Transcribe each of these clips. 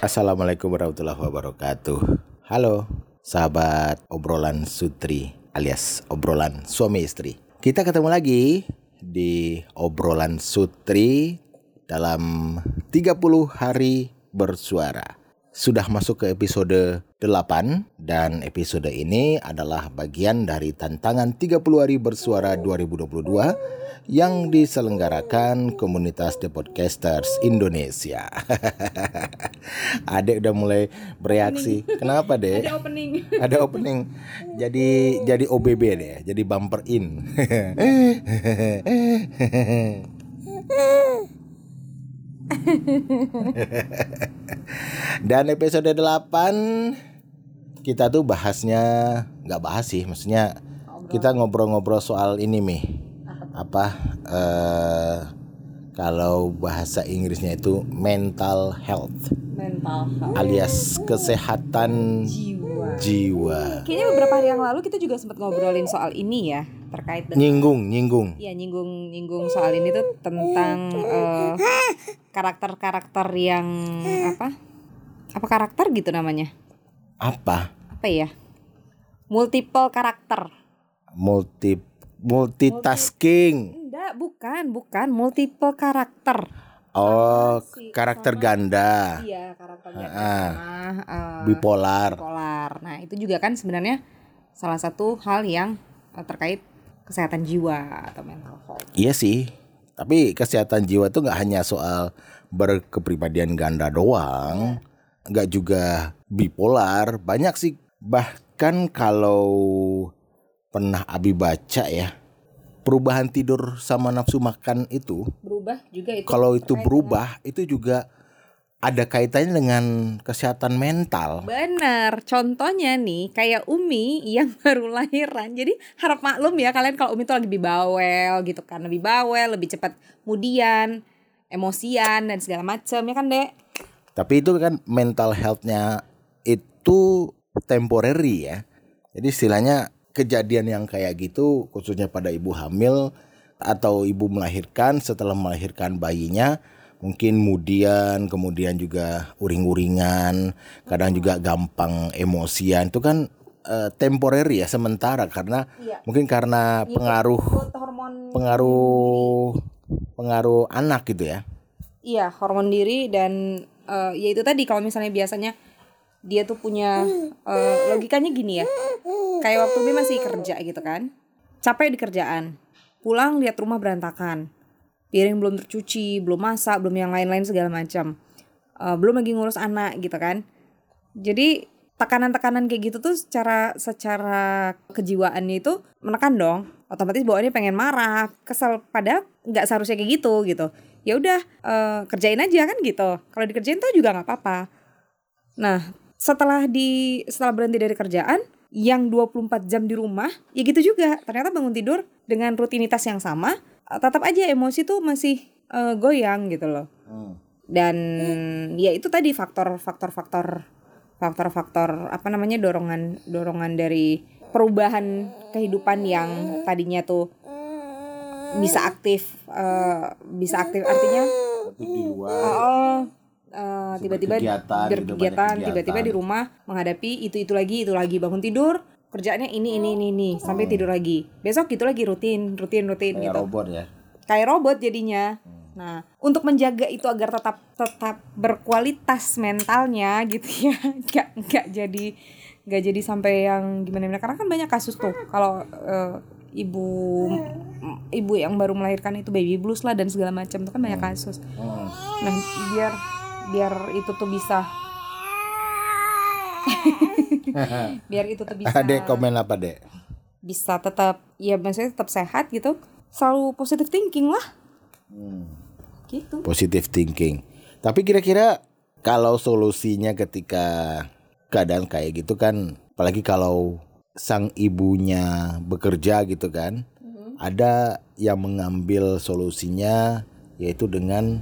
Assalamualaikum warahmatullahi wabarakatuh. Halo, sahabat obrolan sutri alias obrolan suami istri. Kita ketemu lagi di obrolan sutri dalam 30 hari bersuara. Sudah masuk ke episode 8 dan episode ini adalah bagian dari tantangan 30 hari bersuara 2022 yang diselenggarakan komunitas The Podcasters Indonesia. Adek udah mulai bereaksi. Kenapa, Dek? Ada opening. Ada opening. Jadi jadi OBB deh, jadi bumper in. Dan episode 8 kita tuh bahasnya nggak bahas sih, maksudnya kita ngobrol-ngobrol soal ini mi apa eh kalau bahasa Inggrisnya itu mental health Mental health. alias kesehatan Jiwa. jiwa. Kayaknya beberapa hari yang lalu kita juga sempat ngobrolin soal ini ya terkait dengan Nyinggung, nyinggung. ya nyinggung nyinggung soal ini tuh tentang eh, karakter-karakter yang apa apa karakter gitu namanya Apa? apa ya multiple karakter Multi multitasking. enggak bukan bukan multiple karakter Oh, sih? karakter ganda, iya karakternya Ah. sama eh, bipolar. bipolar. Nah, itu juga kan sebenarnya salah satu hal yang eh, terkait kesehatan jiwa atau mental health. Iya sih. Tapi kesehatan jiwa tuh nggak hanya soal berkepribadian ganda doang, nggak juga bipolar. Banyak sih. Bahkan kalau pernah Abi baca ya, perubahan tidur sama nafsu makan itu, Berubah juga itu. kalau itu berubah, itu juga ada kaitannya dengan kesehatan mental. Bener, contohnya nih kayak Umi yang baru lahiran. Jadi harap maklum ya kalian kalau Umi tuh lagi lebih bawel gitu kan, lebih bawel, lebih cepat kemudian emosian dan segala macam ya kan dek? Tapi itu kan mental health-nya itu temporary ya. Jadi istilahnya kejadian yang kayak gitu khususnya pada ibu hamil atau ibu melahirkan setelah melahirkan bayinya mungkin kemudian kemudian juga uring-uringan kadang juga gampang emosian itu kan eh, temporary ya sementara karena Iya. mungkin karena pengaruh hormon pengaruh pengaruh anak gitu ya Iya, hormon diri dan eh, ya itu tadi kalau misalnya biasanya dia tuh punya eh, logikanya gini ya. Kayak waktu Umi masih kerja gitu kan. Capek di kerjaan. Pulang lihat rumah berantakan. Piring belum tercuci, belum masak, belum yang lain-lain segala macam. Eh, belum lagi ngurus anak gitu kan. Jadi tekanan-tekanan kayak gitu tuh secara secara kejiwaannya itu menekan dong. Otomatis bawaannya pengen marah, kesel pada nggak seharusnya kayak gitu gitu. Ya udah eh, kerjain aja kan gitu. Kalau dikerjain tuh juga nggak apa-apa. Nah, setelah di setelah berhenti dari kerjaan yang 24 jam di rumah, ya gitu juga. Ternyata bangun tidur dengan rutinitas yang sama, eh, tetap aja emosi tuh masih eh, goyang gitu loh dan ya itu tadi faktor-faktor faktor faktor-faktor apa namanya dorongan dorongan dari perubahan kehidupan yang tadinya tuh bisa aktif eh, bisa aktif artinya di luar. Oh eh, tiba-tiba Berkegiatan berkegiatan tiba-tiba di rumah menghadapi itu itu lagi itu lagi. Bangun tidur kerjaannya ini ini ini ini sampai tidur lagi. Besok gitu lagi rutin rutin rutin kayak gitu. robot ya? Kayak robot jadinya. Nah, untuk menjaga itu agar tetap tetap berkualitas mentalnya gitu ya, nggak nggak jadi nggak jadi sampai yang gimana gimana karena kan banyak kasus tuh kalau eh, ibu ibu yang baru melahirkan itu baby blues lah dan segala macam tuh kan banyak kasus. Hmm. Nah, biar biar itu tuh bisa biar itu tuh bisa Adek komen apa dek? bisa tetap ya maksudnya tetap sehat gitu selalu positive thinking lah gitu Positive thinking. Tapi kira-kira kalau solusinya ketika keadaan kayak gitu kan, apalagi kalau sang ibunya bekerja gitu kan, ada yang mengambil solusinya yaitu dengan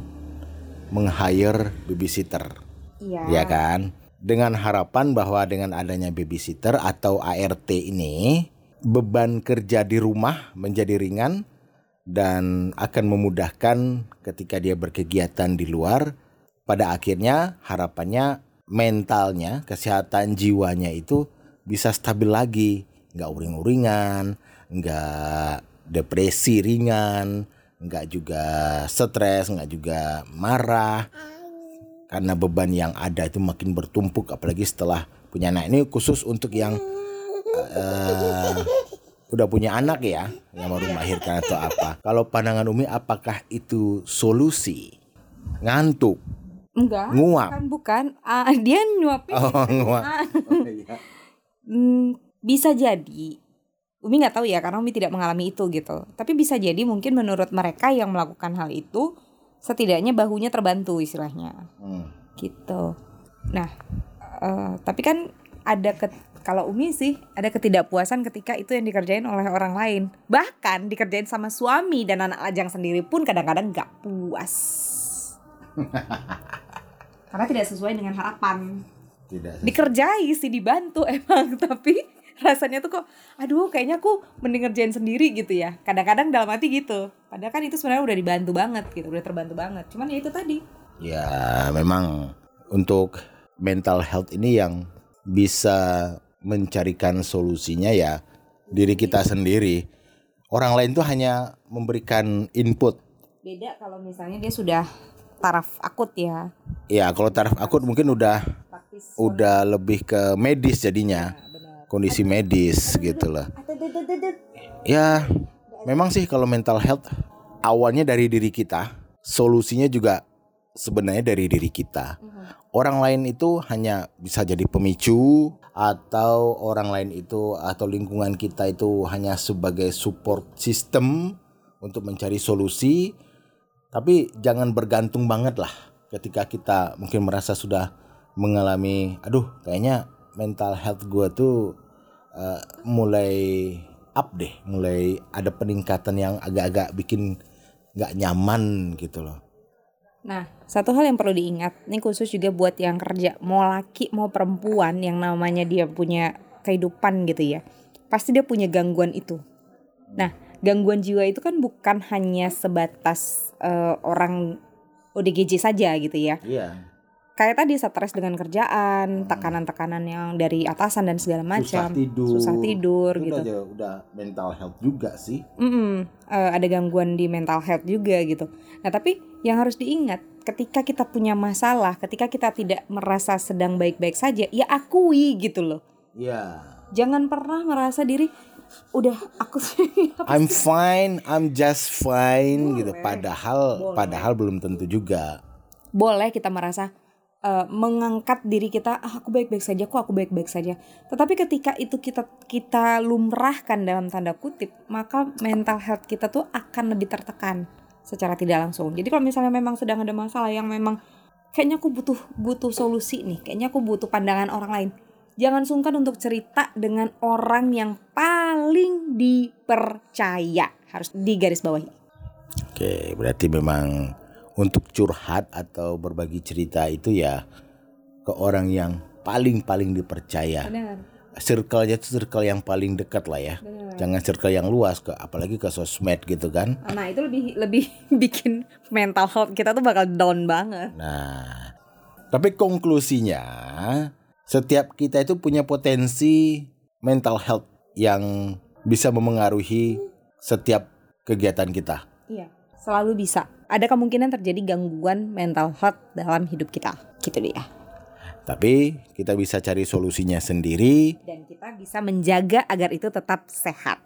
meng-hire babysitter. iya ya kan? Dengan harapan bahwa dengan adanya babysitter atau ART ini beban kerja di rumah menjadi ringan dan akan memudahkan ketika dia berkegiatan di luar. Pada akhirnya harapannya mentalnya, kesehatan jiwanya itu bisa stabil lagi, nggak uring-uringan, nggak depresi ringan, nggak juga stres, nggak juga marah, karena beban yang ada itu makin bertumpuk, apalagi setelah punya anak ini khusus untuk yang uh, udah punya anak ya, yang baru melahirkan atau apa. Kalau pandangan Umi, apakah itu solusi? Ngantuk, Enggak. nguap. Bukan, bukan. Ah, dia nyuapin. Oh, nguap. Ah. Oh, iya. Hmm, bisa jadi. Umi nggak tahu ya karena Umi tidak mengalami itu gitu. Tapi bisa jadi mungkin menurut mereka yang melakukan hal itu setidaknya bahunya terbantu istilahnya Hmm. gitu. Nah, eh, tapi kan ada ke kalau Umi sih ada ketidakpuasan ketika itu yang dikerjain oleh orang lain. Bahkan dikerjain sama suami dan anak lajang sendiri pun kadang-kadang nggak puas. Karena tidak sesuai dengan harapan. Tidak. Dikerjai sih dibantu emang tapi rasanya tuh kok aduh kayaknya aku mending ngerjain sendiri gitu ya. Kadang-kadang dalam hati gitu. Padahal kan itu sebenarnya udah dibantu banget gitu, udah terbantu banget. Cuman ya itu tadi. Ya, memang untuk mental health ini yang bisa mencarikan solusinya ya diri kita sendiri. Orang lain tuh hanya memberikan input. Beda kalau misalnya dia sudah taraf akut ya. Ya, kalau taraf akut mungkin udah. Udah lebih ke medis jadinya. benar. Kondisi medis gitu loh. Ya, memang sih kalau mental health awalnya dari diri kita, solusinya juga sebenarnya dari diri kita. Orang lain itu hanya bisa jadi pemicu atau orang lain itu atau lingkungan kita itu hanya sebagai support system untuk mencari solusi. Tapi jangan bergantung banget lah ketika kita mungkin merasa sudah mengalami aduh kayaknya mental health gue tuh eh, mulai up deh, mulai ada peningkatan yang agak-agak bikin nggak nyaman gitu loh. Nah, satu hal yang perlu diingat, ini khusus juga buat yang kerja, mau laki mau perempuan yang namanya dia punya kehidupan gitu ya. Pasti dia punya gangguan itu. Nah, gangguan jiwa itu kan bukan hanya sebatas eh, orang ODGJ saja gitu ya. Iya. Kayak tadi stres dengan kerjaan, tekanan-tekanan yang dari atasan dan segala macam, Susah tidur. susah tidur Itu gitu. Udah, udah mental health juga sih. Mm-mm, eh, ada gangguan di mental health juga gitu. Nah tapi yang harus diingat ketika kita punya masalah, ketika kita tidak merasa sedang baik-baik saja, ya akui gitu loh. Iya. Jangan pernah merasa diri udah aku sih I'm fine, I'm just fine gitu. Boleh. Padahal Boleh. padahal belum tentu juga. boleh kita merasa eh, mengangkat diri kita ah, aku baik-baik saja kok aku baik-baik saja. Tetapi ketika itu kita kita lumrahkan dalam tanda kutip, maka mental health kita tuh akan lebih tertekan secara tidak langsung. Jadi kalau misalnya memang sedang ada masalah yang memang kayaknya aku butuh butuh solusi nih, kayaknya aku butuh pandangan orang lain. Jangan sungkan untuk cerita dengan orang yang paling dipercaya. Harus digaris bawahi. Oke, berarti memang untuk curhat atau berbagi cerita itu ya ke orang yang paling-paling dipercaya. Benar. Circle-nya itu circle yang paling dekat lah ya. Benar. Jangan circle yang luas ke apalagi ke sosmed gitu kan. Nah itu lebih lebih bikin mental health kita tuh bakal down banget. Nah, tapi konklusinya setiap kita itu punya potensi mental health yang bisa memengaruhi setiap kegiatan kita. Iya. Selalu bisa. Ada kemungkinan terjadi gangguan mental health dalam hidup kita. Gitu ya. Tapi kita bisa cari solusinya sendiri. Dan kita bisa menjaga agar itu tetap sehat.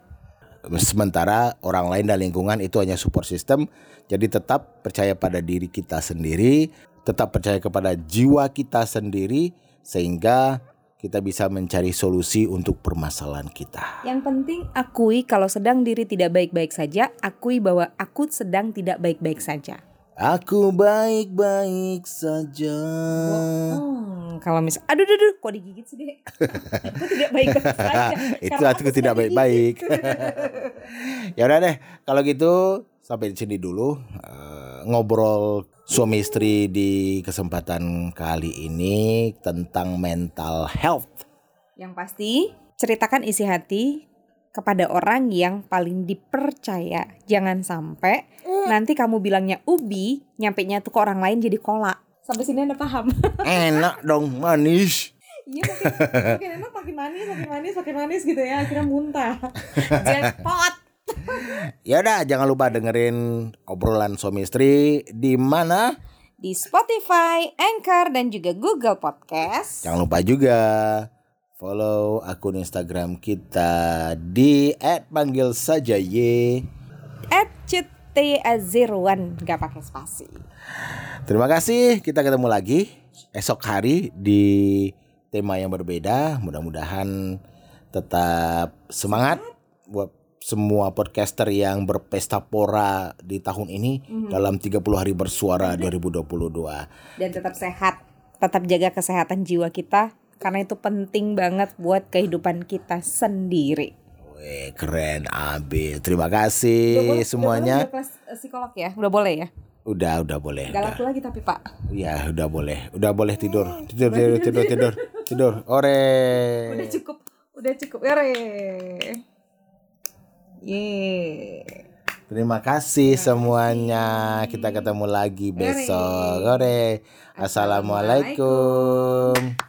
Sementara orang lain dan lingkungan itu hanya support system. Jadi tetap percaya pada diri kita sendiri, tetap percaya kepada jiwa kita sendiri sehingga kita bisa mencari solusi untuk permasalahan kita. Yang penting akui kalau sedang diri tidak baik-baik saja, akui bahwa aku sedang tidak baik-baik saja. Aku baik-baik saja. Hmm, kalau misal, aduh, aduh, aduh, kok digigit sih deh? aku tidak baik-baik saja. itu karena aku tidak baik-baik. ya udah deh, kalau gitu sampai di sini dulu eh, ngobrol suami istri di kesempatan kali ini tentang mental health. Yang pasti, ceritakan isi hati kepada orang yang paling dipercaya. Jangan sampai nanti kamu bilangnya ubi, nyampe nya tuh ke orang lain jadi kolak. Sampai sini anda paham? Enak dong, manis. Iya makin, makin enak makin manis makin manis makin manis gitu ya akhirnya muntah jackpot Ya udah, jangan lupa dengerin obrolan suami istri di mana? di Spotify, Anchor dan juga Google Podcast. Jangan lupa juga follow akun Instagram kita di @panggil saja ye. At Azirwan gak pakai spasi. Terima kasih, kita ketemu lagi esok hari di tema yang berbeda. Mudah-mudahan tetap semangat buat semua podcaster yang berpesta pora di tahun ini dalam 30 hari bersuara 2022. Dan tetap sehat, tetap jaga kesehatan jiwa kita karena itu penting banget buat kehidupan kita sendiri. Weh, keren abis. Terima kasih Udah boleh- semuanya. Udah boleh kelas eh, psikolog ya, udah boleh ya. Udah, udah boleh. Gak Udah. laku lagi tapi pak. Ya, udah boleh. Udah boleh tidur. Tidur, tidur, tidur, tidur. Tidur. Ore. Udah cukup, udah cukup. Yore. Yeay. Terima kasih semuanya. Kita ketemu lagi besok. Ore. Assalamualaikum.